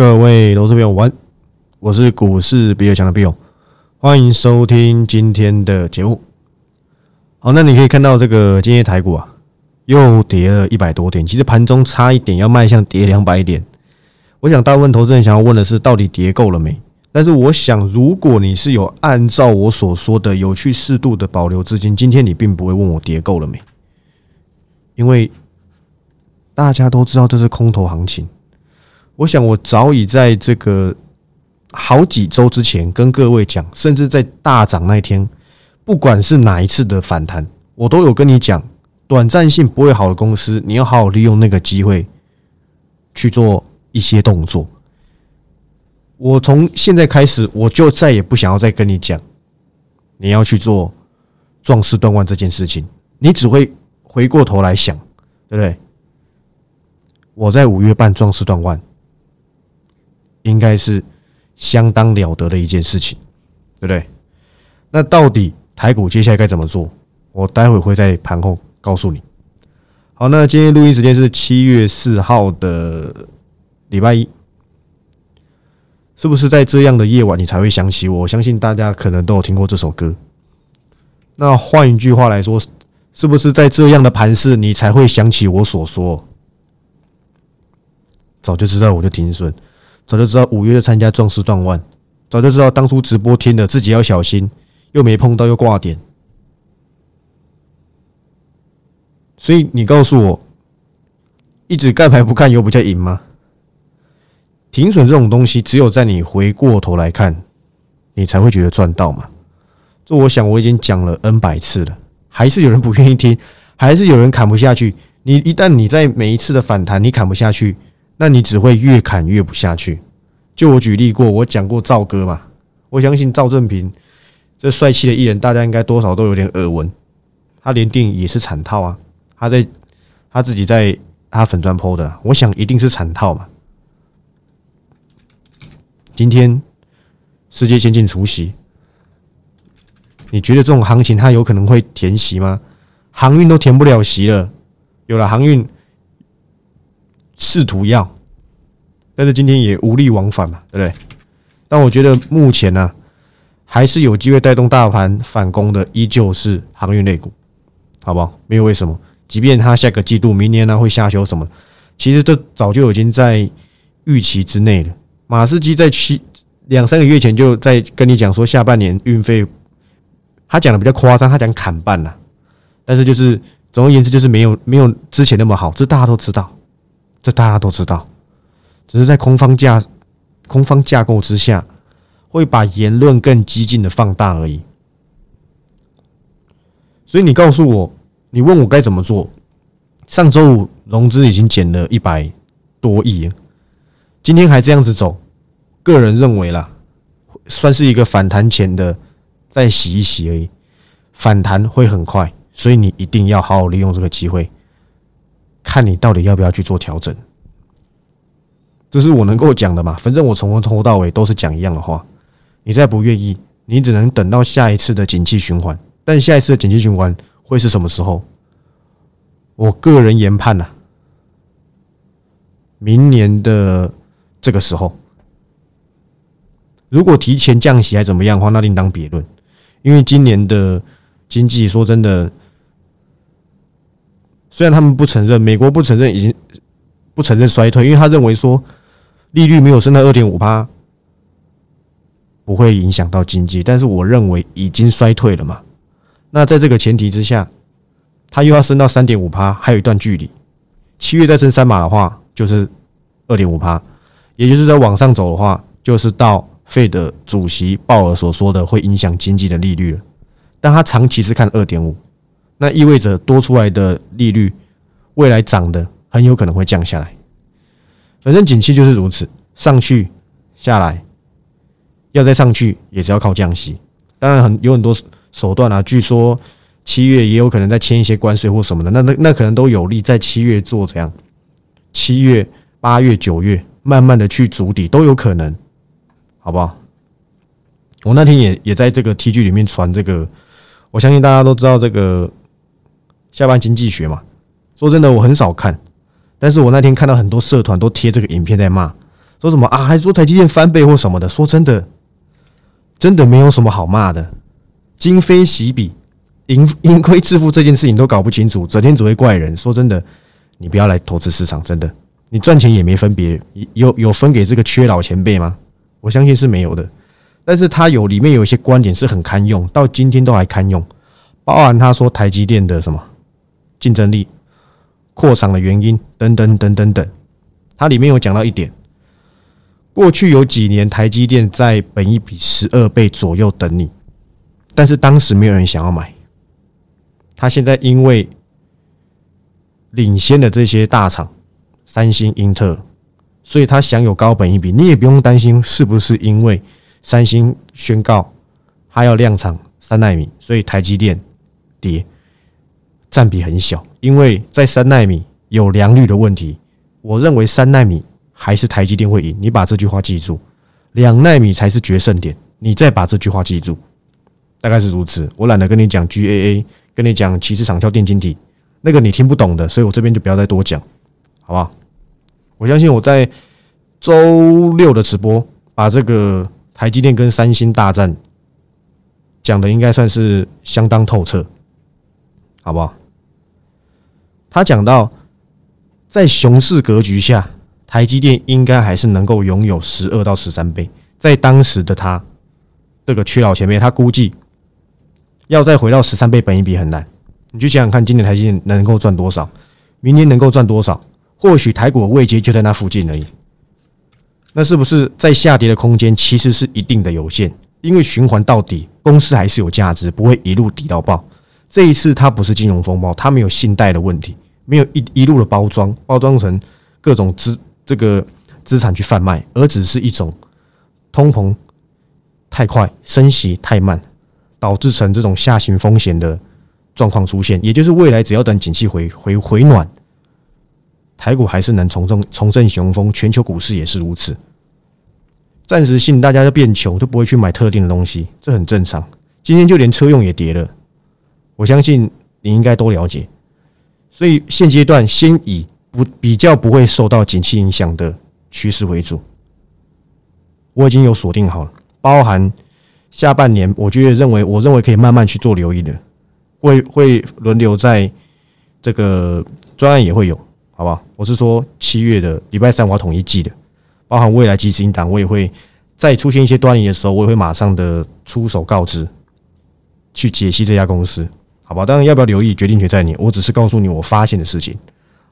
各位投资朋友，晚，我是股市比尔强的比友，欢迎收听今天的节目。好，那你可以看到这个今天台股啊，又跌了一百多点，其实盘中差一点要迈向跌两百点。我想大部分投资人想要问的是，到底跌够了没？但是我想，如果你是有按照我所说的有去适度的保留资金，今天你并不会问我跌够了没，因为大家都知道这是空头行情。我想，我早已在这个好几周之前跟各位讲，甚至在大涨那天，不管是哪一次的反弹，我都有跟你讲，短暂性不会好的公司，你要好好利用那个机会去做一些动作。我从现在开始，我就再也不想要再跟你讲，你要去做壮士断腕这件事情，你只会回过头来想，对不对？我在五月半壮士断腕。应该是相当了得的一件事情，对不对？那到底台股接下来该怎么做？我待会会在盘后告诉你。好，那今天录音时间是七月四号的礼拜一，是不是在这样的夜晚你才会想起我？我相信大家可能都有听过这首歌。那换一句话来说，是不是在这样的盘势你才会想起我所说？早就知道我就停损。早就知道五月就参加壮士断腕，早就知道当初直播听了自己要小心，又没碰到又挂点，所以你告诉我，一直盖牌不看有比较赢吗？停损这种东西，只有在你回过头来看，你才会觉得赚到嘛。这我想我已经讲了 N 百次了，还是有人不愿意听，还是有人砍不下去。你一旦你在每一次的反弹，你砍不下去。那你只会越砍越不下去。就我举例过，我讲过赵哥嘛，我相信赵正平这帅气的艺人，大家应该多少都有点耳闻。他连电影也是惨套啊，他在他自己在他粉砖剖的，我想一定是惨套嘛。今天世界先进除夕，你觉得这种行情它有可能会填席吗？航运都填不了席了，有了航运。试图要，但是今天也无力往返嘛，对不对？但我觉得目前呢，还是有机会带动大盘反攻的，依旧是航运类股，好不好？没有为什么，即便它下个季度、明年呢会下修什么，其实这早就已经在预期之内了。马士基在七两三个月前就在跟你讲说，下半年运费，他讲的比较夸张，他讲砍半了，但是就是总而言之，就是没有没有之前那么好，这大家都知道。这大家都知道，只是在空方架、空方架构之下，会把言论更激进的放大而已。所以你告诉我，你问我该怎么做？上周五融资已经减了一百多亿，今天还这样子走，个人认为啦，算是一个反弹前的再洗一洗而已。反弹会很快，所以你一定要好好利用这个机会。看你到底要不要去做调整，这是我能够讲的嘛？反正我从头到尾都是讲一样的话。你再不愿意，你只能等到下一次的景气循环。但下一次的景气循环会是什么时候？我个人研判呐，明年的这个时候，如果提前降息还怎么样的话，那另当别论。因为今年的经济，说真的。虽然他们不承认，美国不承认，已经不承认衰退，因为他认为说利率没有升到二点五趴，不会影响到经济。但是我认为已经衰退了嘛。那在这个前提之下，它又要升到三点五趴，还有一段距离。七月再升三码的话，就是二点五趴，也就是在往上走的话，就是到费的主席鲍尔所说的会影响经济的利率了。但他长期是看二点五。那意味着多出来的利率，未来涨的很有可能会降下来。反正景气就是如此，上去下来，要再上去也是要靠降息。当然很有很多手段啊，据说七月也有可能再签一些关税或什么的，那那那可能都有利在七月做这样。七月、八月、九月，慢慢的去筑底都有可能，好不好？我那天也也在这个 T G 里面传这个，我相信大家都知道这个。下班经济学嘛，说真的，我很少看，但是我那天看到很多社团都贴这个影片在骂，说什么啊？还说台积电翻倍或什么的？说真的，真的没有什么好骂的。今非昔比，盈盈亏自负这件事情都搞不清楚，整天只会怪人。说真的，你不要来投资市场，真的，你赚钱也没分别，有有分给这个缺老前辈吗？我相信是没有的。但是他有里面有一些观点是很堪用，到今天都还堪用，包含他说台积电的什么竞争力扩张的原因等等等等等。它里面有讲到一点，过去有几年台积电在本一比十二倍左右等你，但是当时没有人想要买。他现在因为领先的这些大厂，三星、英特尔，所以他享有高本一比。你也不用担心是不是因为三星宣告它要量产三纳米，所以台积电跌占比很小，因为在三纳米有良率的问题。我认为三纳米还是台积电会赢，你把这句话记住。两纳米才是决胜点，你再把这句话记住，大概是如此。我懒得跟你讲 GAA，跟你讲骑士长效电晶体，那个你听不懂的，所以我这边就不要再多讲，好不好？我相信我在周六的直播把这个台积电跟三星大战讲的应该算是相当透彻，好不好？他讲到。在熊市格局下，台积电应该还是能够拥有十二到十三倍。在当时的他，这个缺老前辈，他估计要再回到十三倍本一比很难。你去想想看，今年台积电能够赚多少？明年能够赚多少？或许台股的位阶就在那附近而已。那是不是在下跌的空间其实是一定的有限？因为循环到底，公司还是有价值，不会一路抵到爆。这一次它不是金融风暴，它没有信贷的问题。没有一一路的包装，包装成各种资这个资产去贩卖，而只是一种通膨太快、升息太慢，导致成这种下行风险的状况出现。也就是未来只要等景气回回回暖，台股还是能重振重振雄风，全球股市也是如此。暂时性大家就变穷，就不会去买特定的东西，这很正常。今天就连车用也跌了，我相信你应该都了解。所以现阶段先以不比较不会受到景气影响的趋势为主，我已经有锁定好了，包含下半年，我觉得认为我认为可以慢慢去做留意的，会会轮流在这个专案也会有，好不好？我是说七月的礼拜三我要统一记的，包含未来基金档，我也会在出现一些端倪的时候，我也会马上的出手告知，去解析这家公司。好吧，当然要不要留意，决定权在你。我只是告诉你我发现的事情，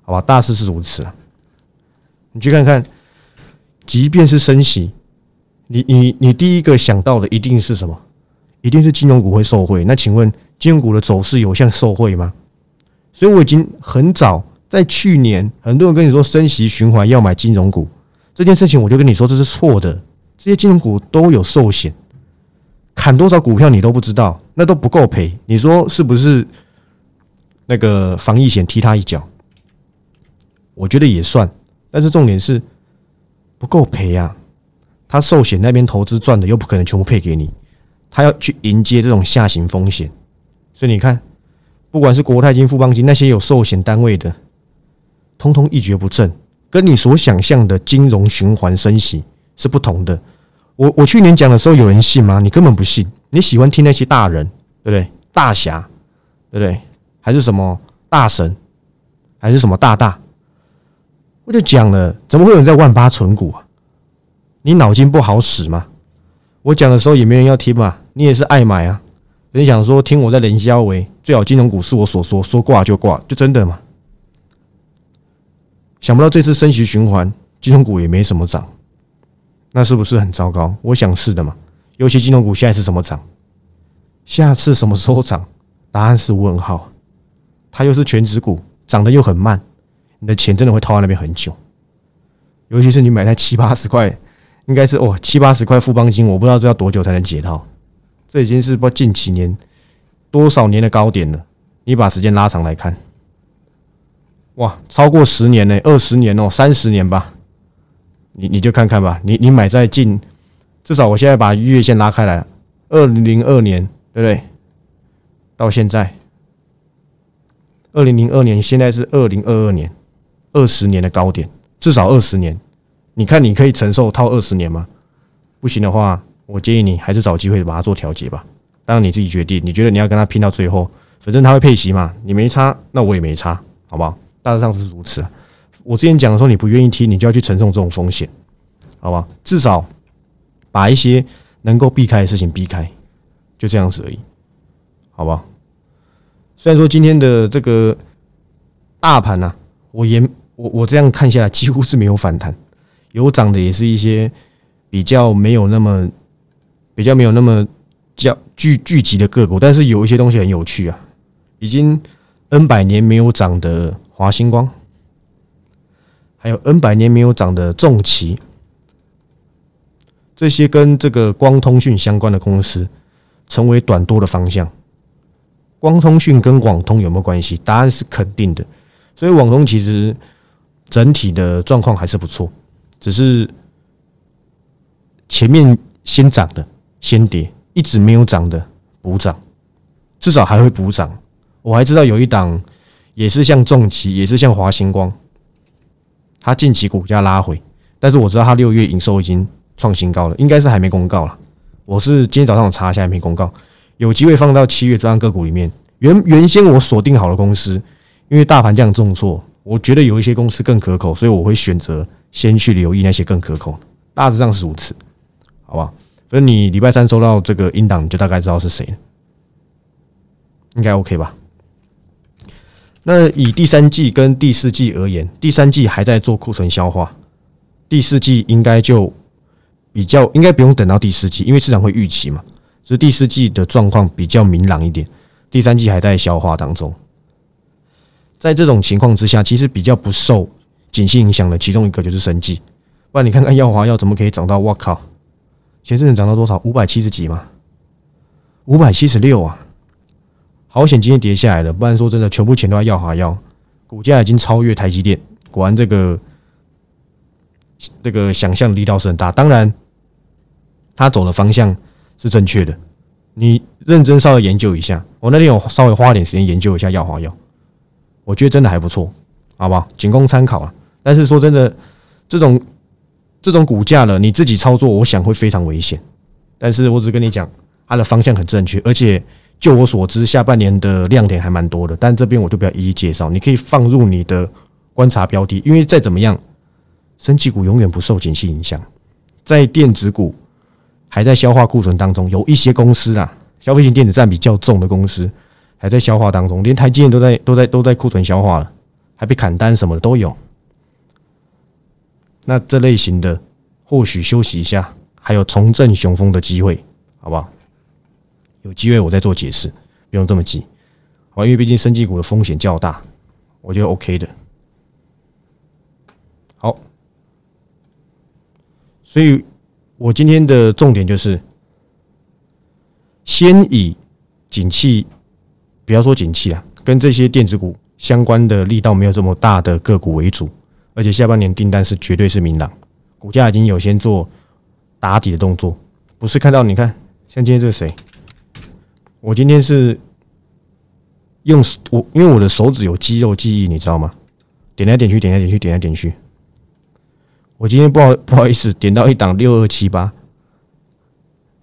好吧？大事是如此。你去看看，即便是升息，你你你第一个想到的一定是什么？一定是金融股会受惠。那请问金融股的走势有像受惠吗？所以我已经很早在去年，很多人跟你说升息循环要买金融股这件事情，我就跟你说这是错的。这些金融股都有寿险。砍多少股票你都不知道，那都不够赔。你说是不是？那个防疫险踢他一脚，我觉得也算。但是重点是不够赔啊！他寿险那边投资赚的又不可能全部配给你，他要去迎接这种下行风险。所以你看，不管是国泰金、富邦金那些有寿险单位的，通通一蹶不振，跟你所想象的金融循环升息是不同的。我我去年讲的时候，有人信吗？你根本不信。你喜欢听那些大人，对不对？大侠，对不对？还是什么大神，还是什么大大？我就讲了，怎么会有人在万八存股啊？你脑筋不好使吗？我讲的时候也没人要听嘛。你也是爱买啊？你想说听我在连销为最好金融股是我所说，说挂就挂，就真的吗？想不到这次升息循环，金融股也没什么涨。那是不是很糟糕？我想是的嘛。尤其金融股现在是什么涨？下次什么时候涨？答案是问号。它又是全指股，涨得又很慢，你的钱真的会套在那边很久。尤其是你买在七八十块，应该是哦七八十块富邦金，我不知道这要多久才能解套。这已经是不近几年多少年的高点了。你把时间拉长来看，哇，超过十年呢，二十年哦，三十年吧。你你就看看吧，你你买在近，至少我现在把月线拉开来了，二零零二年对不对？到现在，二零零二年，现在是二零二二年，二十年的高点，至少二十年。你看你可以承受套二十年吗？不行的话，我建议你还是找机会把它做调节吧。当然你自己决定，你觉得你要跟他拼到最后，反正他会配息嘛，你没差，那我也没差，好不好？大致上是如此。我之前讲的时候，你不愿意听，你就要去承受这种风险，好吧？至少把一些能够避开的事情避开，就这样子而已，好吧？虽然说今天的这个大盘呢，我也我我这样看下来，几乎是没有反弹。有涨的也是一些比较没有那么比较没有那么较聚聚集的个股，但是有一些东西很有趣啊，已经 N 百年没有涨的华星光，还有 N 百年没有涨的重旗，这些跟这个光通讯相关的公司成为短多的方向。光通讯跟网通有没有关系？答案是肯定的，所以网通其实整体的状况还是不错。只是前面先涨的先跌，一直没有涨的补涨，至少还会补涨。我还知道有一档也是像重企，也是像华星光，它近期股价拉回，但是我知道它六月营收已经创新高了，应该是还没公告了。我是今天早上我查一下，还没公告，有机会放到七月专案个股里面。原原先我锁定好的公司，因为大盘这样重挫，我觉得有一些公司更可口，所以我会选择。先去留意那些更可口，大致上是如此，好吧？所以你礼拜三收到这个音档，你就大概知道是谁了，应该 OK 吧？那以第三季跟第四季而言，第三季还在做库存消化，第四季应该就比较应该不用等到第四季，因为市场会预期嘛，所以第四季的状况比较明朗一点，第三季还在消化当中，在这种情况之下，其实比较不受。景气影响的其中一个就是生计，不然你看看耀华药怎么可以涨到？我靠，前阵子涨到多少？五百七十几嘛，五百七十六啊！保险今天跌下来了，不然说真的，全部钱都在耀华药，股价已经超越台积电。果然这个这个想象力道是很大。当然，他走的方向是正确的。你认真稍微研究一下，我那天有稍微花点时间研究一下耀华药，我觉得真的还不错，好不好？仅供参考啊。但是说真的，这种这种股价呢，你自己操作，我想会非常危险。但是我只跟你讲，它的方向很正确，而且就我所知，下半年的亮点还蛮多的。但这边我就不要一一介绍，你可以放入你的观察标的，因为再怎么样，升级股永远不受景气影响。在电子股还在消化库存当中，有一些公司啊，消费型电子占比较重的公司还在消化当中，连台积电都在都在都在库存消化了，还被砍单什么的都有。那这类型的或许休息一下，还有重振雄风的机会，好不好？有机会我再做解释，不用这么急，好，因为毕竟生技股的风险较大，我觉得 OK 的。好，所以我今天的重点就是，先以景气，不要说景气啊，跟这些电子股相关的力道没有这么大的个股为主。而且下半年订单是绝对是明朗，股价已经有先做打底的动作，不是看到你看，像今天这个谁？我今天是用我因为我的手指有肌肉记忆，你知道吗？点来点去，点来点去，点来点去。我今天不好不好意思，点到一档六二七八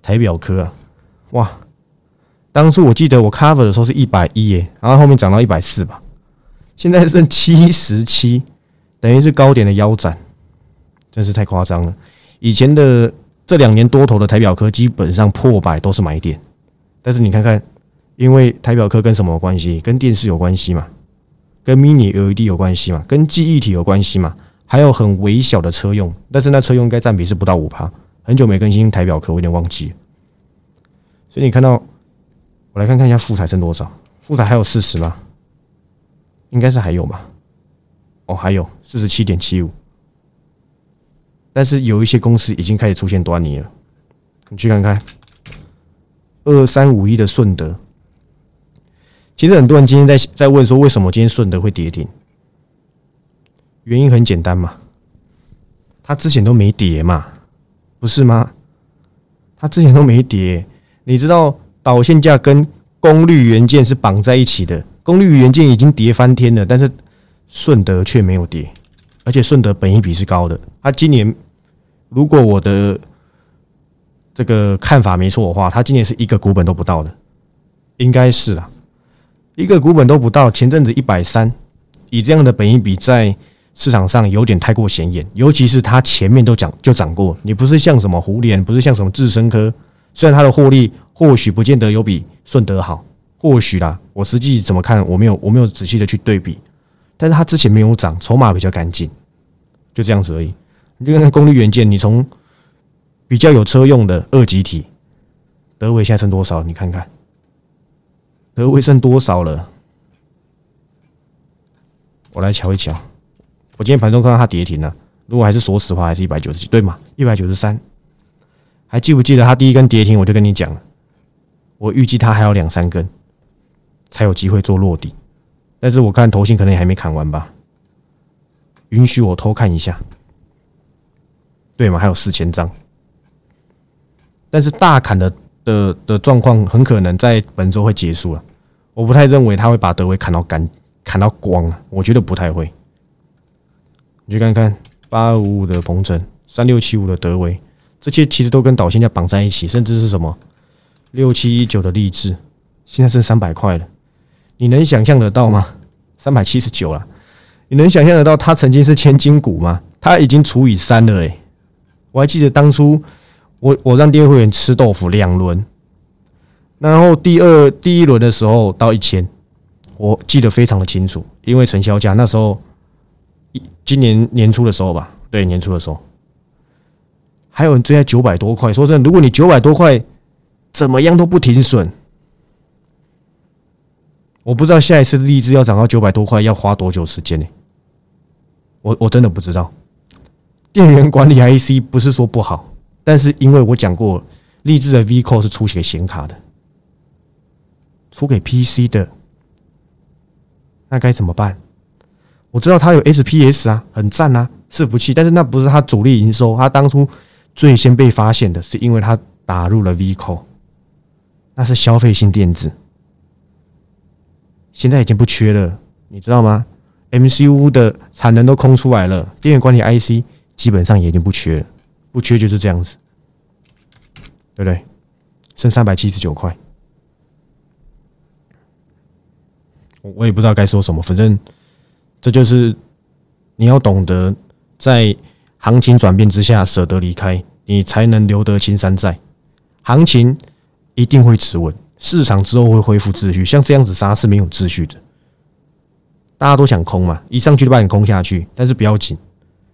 台表科啊，哇！当初我记得我 cover 的时候是一百一耶，然后后面涨到一百四吧，现在剩七十七。等于是高点的腰斩，真是太夸张了。以前的这两年多头的台表科基本上破百都是买点，但是你看看，因为台表科跟什么关系？跟电视有关系嘛？跟 mini LED 有关系嘛？跟记忆体有关系嘛？还有很微小的车用，但是那车用应该占比是不到五趴。很久没更新台表科，我有点忘记。所以你看到，我来看看一下富彩剩多少？富彩还有四十吗？应该是还有吧。哦，还有四十七点七五，但是有一些公司已经开始出现端倪了。你去看看二三五一的顺德，其实很多人今天在在问说，为什么今天顺德会跌停？原因很简单嘛，它之前都没跌嘛，不是吗？它之前都没跌，你知道导线架跟功率元件是绑在一起的，功率元件已经跌翻天了，但是。顺德却没有跌，而且顺德本益比是高的。它今年如果我的这个看法没错的话，它今年是一个股本都不到的，应该是啦，一个股本都不到。前阵子一百三，以这样的本益比在市场上有点太过显眼，尤其是它前面都讲就涨过，你不是像什么胡联，不是像什么智深科，虽然它的获利或许不见得有比顺德好，或许啦，我实际怎么看我没有我没有仔细的去对比，但是它之前没有涨，筹码比较干净，就这样子而已。你就看功率元件，你从比较有车用的二级体，德维现在剩多少？你看看，德维剩多少了？我来瞧一瞧。我今天盘中看到它跌停了，如果还是锁死的话，还是一百九十几，对吗？一百九十三，还记不记得它第一根跌停？我就跟你讲，我预计它还有两三根才有机会做落地，但是我看头型可能也还没砍完吧？允许我偷看一下。对吗？还有四千张，但是大砍的的的状况很可能在本周会结束了。我不太认为他会把德威砍到干砍到光啊，我觉得不太会。你去看看八五五的鹏程，三六七五的德威，这些其实都跟导线价绑在一起，甚至是什么六七一九的励志，现在剩三百块了，你能想象得到吗？三百七十九了，你能想象得到它曾经是千金股吗？它已经除以三了，诶。我还记得当初我我让第二会员吃豆腐两轮，然后第二第一轮的时候到一千，我记得非常的清楚，因为成交价那时候今年年初的时候吧，对年初的时候，还有人追在九百多块。说真的，如果你九百多块怎么样都不停损，我不知道下一次荔枝要涨到九百多块要花多久时间呢？我我真的不知道。电源管理 IC 不是说不好，但是因为我讲过，励志的 V Core 是出给显卡的，出给 PC 的，那该怎么办？我知道它有 SPS 啊，很赞啊，伺服器，但是那不是它主力营收，它当初最先被发现的是因为它打入了 V Core，那是消费性电子，现在已经不缺了，你知道吗？MCU 的产能都空出来了，电源管理 IC。基本上也已经不缺了，不缺就是这样子，对不对？剩三百七十九块，我我也不知道该说什么，反正这就是你要懂得在行情转变之下舍得离开，你才能留得青山在。行情一定会持稳，市场之后会恢复秩序。像这样子杀是没有秩序的，大家都想空嘛，一上去就把你空下去，但是不要紧。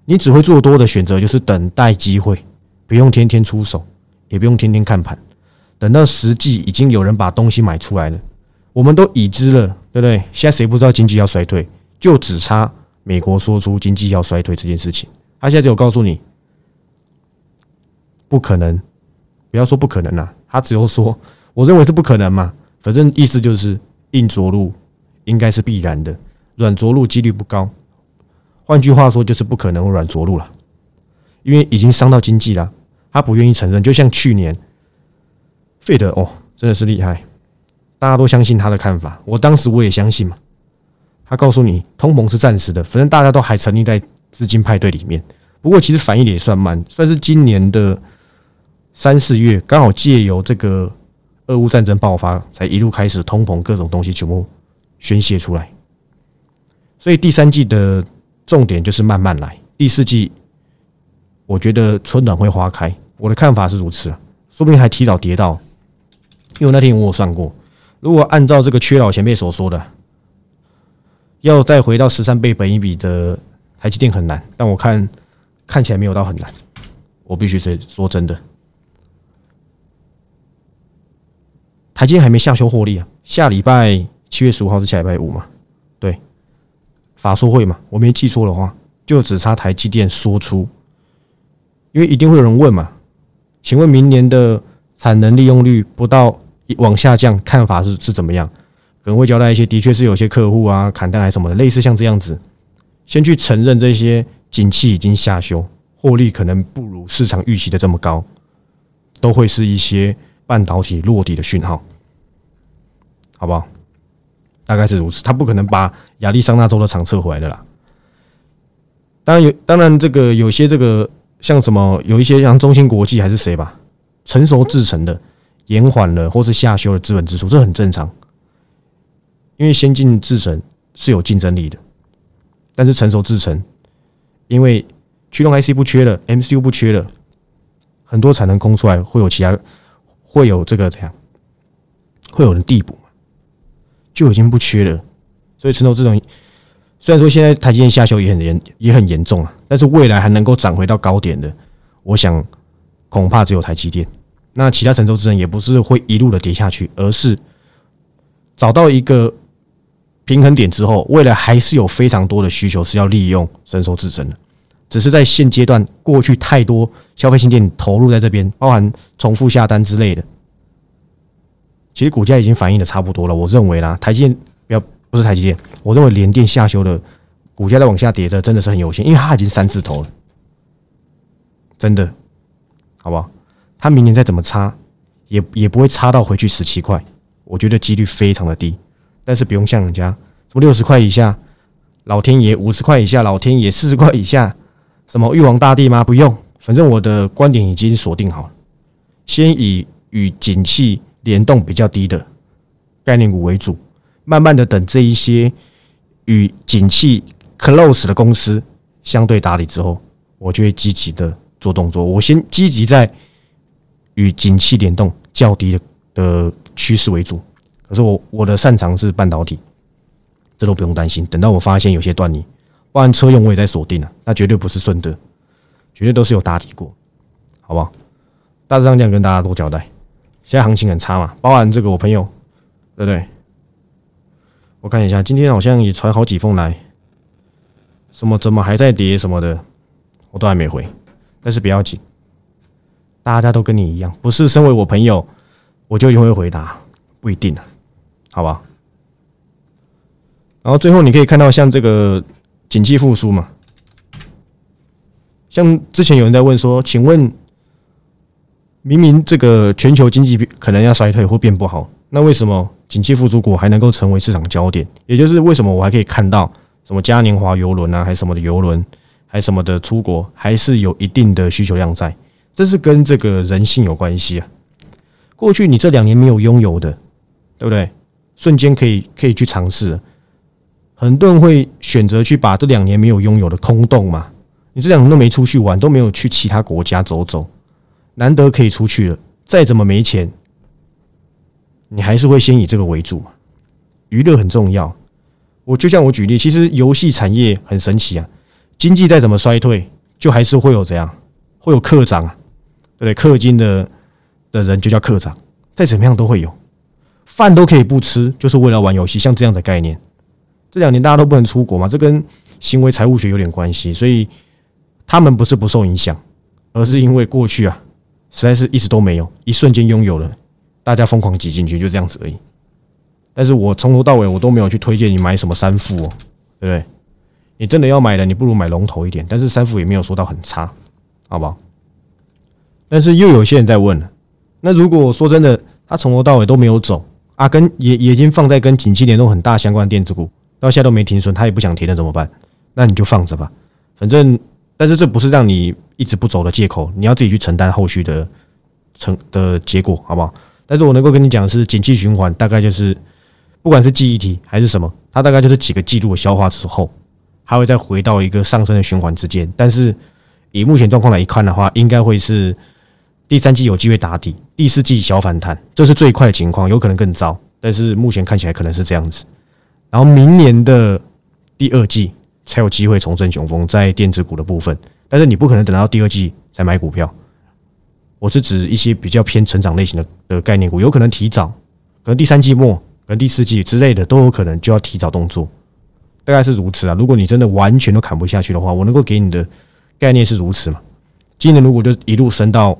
你只会做多的选择，就是等待机会，不用天天出手，也不用天天看盘，等到实际已经有人把东西买出来了，我们都已知了，对不对？现在谁不知道经济要衰退？就只差美国说出经济要衰退这件事情，他现在只有告诉你不可能，不要说不可能啊，他只有说我认为是不可能嘛，反正意思就是硬着陆应该是必然的，软着陆几率不高。换句话说，就是不可能软着陆了，因为已经伤到经济了。他不愿意承认，就像去年费德哦，真的是厉害，大家都相信他的看法。我当时我也相信嘛。他告诉你，通膨是暂时的，反正大家都还沉溺在资金派对里面。不过其实反应也算慢，算是今年的三四月，刚好借由这个俄乌战争爆发，才一路开始通膨，各种东西全部宣泄出来。所以第三季的。重点就是慢慢来。第四季，我觉得春暖会花开，我的看法是如此，说不定还提早跌到。因为那天我有算过，如果按照这个缺老前辈所说的，要再回到十三倍本一比的台积电很难，但我看看起来没有到很难。我必须是说真的，台积电还没下修获利啊，下礼拜七月十五号是下礼拜五嘛？法说会嘛，我没记错的话，就只差台积电说出，因为一定会有人问嘛，请问明年的产能利用率不到往下降，看法是是怎么样？可能会交代一些，的确是有些客户啊砍单还是什么的，类似像这样子，先去承认这些景气已经下修，获利可能不如市场预期的这么高，都会是一些半导体落地的讯号，好不好？大概是如此，他不可能把亚利桑那州的厂撤回来的啦。当然有，当然这个有些这个像什么有一些像中芯国际还是谁吧，成熟制成的延缓了或是下修了资本支出，这很正常。因为先进制程是有竞争力的，但是成熟制程因为驱动 IC 不缺了，MCU 不缺了，很多产能空出来，会有其他会有这个怎样，会有人递补就已经不缺了。所以成熟这种虽然说现在台积电下修也很严也很严重啊，但是未来还能够涨回到高点的，我想恐怕只有台积电。那其他成熟制程也不是会一路的跌下去，而是找到一个。平衡点之后，未来还是有非常多的需求是要利用成熟制程的，只是在现阶段，过去太多消费性电投入在这边，包含重复下单之类的，其实股价已经反映的差不多了。我认为啦，台积电不要不是台积电，我认为联电下修的股价在往下跌的真的是很有限，因为它已经三字头了，真的，好不好？它明年再怎么差，也也不会差到回去十七块，我觉得几率非常的低。但是不用像人家什么六十块以下，老天爷五十块以下，老天爷四十块以下，什么玉皇大帝吗？不用，反正我的观点已经锁定好了，先以与景气联动比较低的概念股为主，慢慢的等这一些与景气 close 的公司相对打理之后，我就会积极的做动作。我先积极在与景气联动较低的的趋势为主。可是我我的擅长是半导体，这都不用担心。等到我发现有些端倪，不然车用我也在锁定了，那绝对不是顺德，绝对都是有打底过，好不好？大致上这样跟大家多交代。现在行情很差嘛，包含这个我朋友，对不对？我看一下，今天好像也传好几封来，什么怎么还在跌什么的，我都还没回。但是不要紧，大家都跟你一样，不是身为我朋友，我就一定会回答，不一定啊。好吧，然后最后你可以看到，像这个景气复苏嘛，像之前有人在问说，请问，明明这个全球经济可能要衰退或变不好，那为什么景气复苏股还能够成为市场焦点？也就是为什么我还可以看到什么嘉年华游轮啊，还是什么的游轮，还什么的出国，还是有一定的需求量在？这是跟这个人性有关系啊。过去你这两年没有拥有的，对不对？瞬间可以可以去尝试，很多人会选择去把这两年没有拥有的空洞嘛？你这两年都没出去玩，都没有去其他国家走走，难得可以出去了，再怎么没钱，你还是会先以这个为主嘛？娱乐很重要。我就像我举例，其实游戏产业很神奇啊，经济再怎么衰退，就还是会有怎样，会有课长啊，对不对？氪金的的人就叫课长，再怎么样都会有。饭都可以不吃，就是为了玩游戏，像这样的概念。这两年大家都不能出国嘛，这跟行为财务学有点关系，所以他们不是不受影响，而是因为过去啊，实在是一直都没有，一瞬间拥有了，大家疯狂挤进去，就这样子而已。但是我从头到尾我都没有去推荐你买什么三副哦，对不对？你真的要买的，你不如买龙头一点，但是三副也没有说到很差，好不好？但是又有些人在问了，那如果说真的，他从头到尾都没有走。啊，跟也也已经放在跟景气联动很大相关的电子股，到现在都没停损，他也不想停了怎么办？那你就放着吧，反正，但是这不是让你一直不走的借口，你要自己去承担后续的成的结果，好不好？但是我能够跟你讲的是，景气循环大概就是，不管是记忆体还是什么，它大概就是几个季度的消化之后，还会再回到一个上升的循环之间。但是以目前状况来看的话，应该会是。第三季有机会打底，第四季小反弹，这是最快的情况，有可能更糟，但是目前看起来可能是这样子。然后明年的第二季才有机会重振雄风，在电子股的部分，但是你不可能等到第二季才买股票。我是指一些比较偏成长类型的的概念股，有可能提早，可能第三季末、可能第四季之类的都有可能就要提早动作，大概是如此啊。如果你真的完全都砍不下去的话，我能够给你的概念是如此嘛？今年如果就一路升到。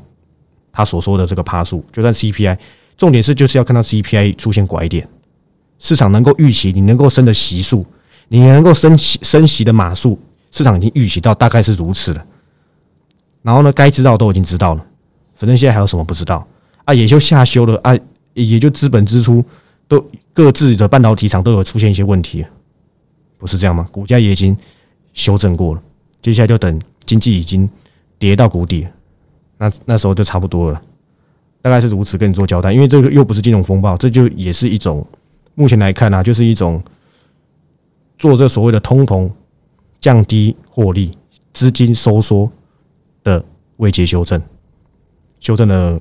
他所说的这个趴数，就算 CPI，重点是就是要看到 CPI 出现拐点，市场能够预期你能够升的息数，你能够升息升息的码数，市场已经预期到大概是如此了。然后呢，该知道都已经知道了，反正现在还有什么不知道啊？也就下修了啊，也就资本支出都各自的半导体厂都有出现一些问题，不是这样吗？股价也已经修正过了，接下来就等经济已经跌到谷底，那那时候就差不多了，大概是如此跟你做交代。因为这个又不是金融风暴，这就也是一种目前来看呢，就是一种做这所谓的通膨、降低获利、资金收缩的未接修正，修正了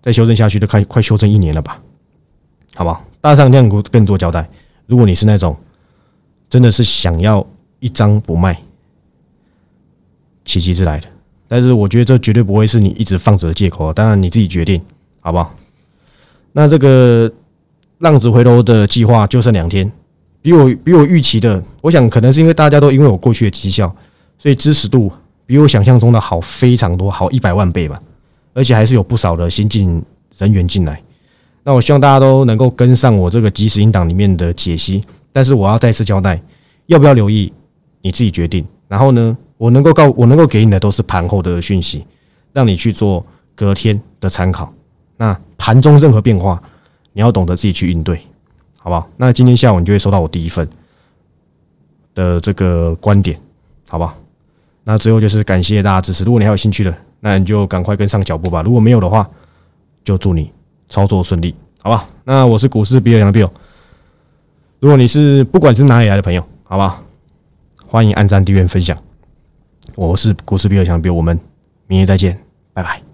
再修正下去都快快修正一年了吧？好不好？大上这样跟你做交代。如果你是那种真的是想要一张不卖，奇迹之来的，但是我觉得这绝对不会是你一直放着的借口。当然你自己决定，好不好？那这个浪子回头的计划就剩两天，比我比我预期的，我想可能是因为大家都因为我过去的绩效，所以支持度比我想象中的好非常多，好一百万倍吧。而且还是有不少的新进人员进来。那我希望大家都能够跟上我这个即时音档里面的解析，但是我要再次交代，要不要留意你自己决定。然后呢，我能够告我能够给你的都是盘后的讯息，让你去做隔天的参考。那盘中任何变化，你要懂得自己去应对，好不好？那今天下午你就会收到我第一份的这个观点，好不好？那最后就是感谢大家支持。如果你还有兴趣的，那你就赶快跟上脚步吧。如果没有的话，就祝你。操作顺利，好吧？那我是股市比尔杨 Bill。如果你是不管是哪里来的朋友，好吧，欢迎按赞、订阅、分享。我是股市比尔杨 Bill，我们明天再见，拜拜。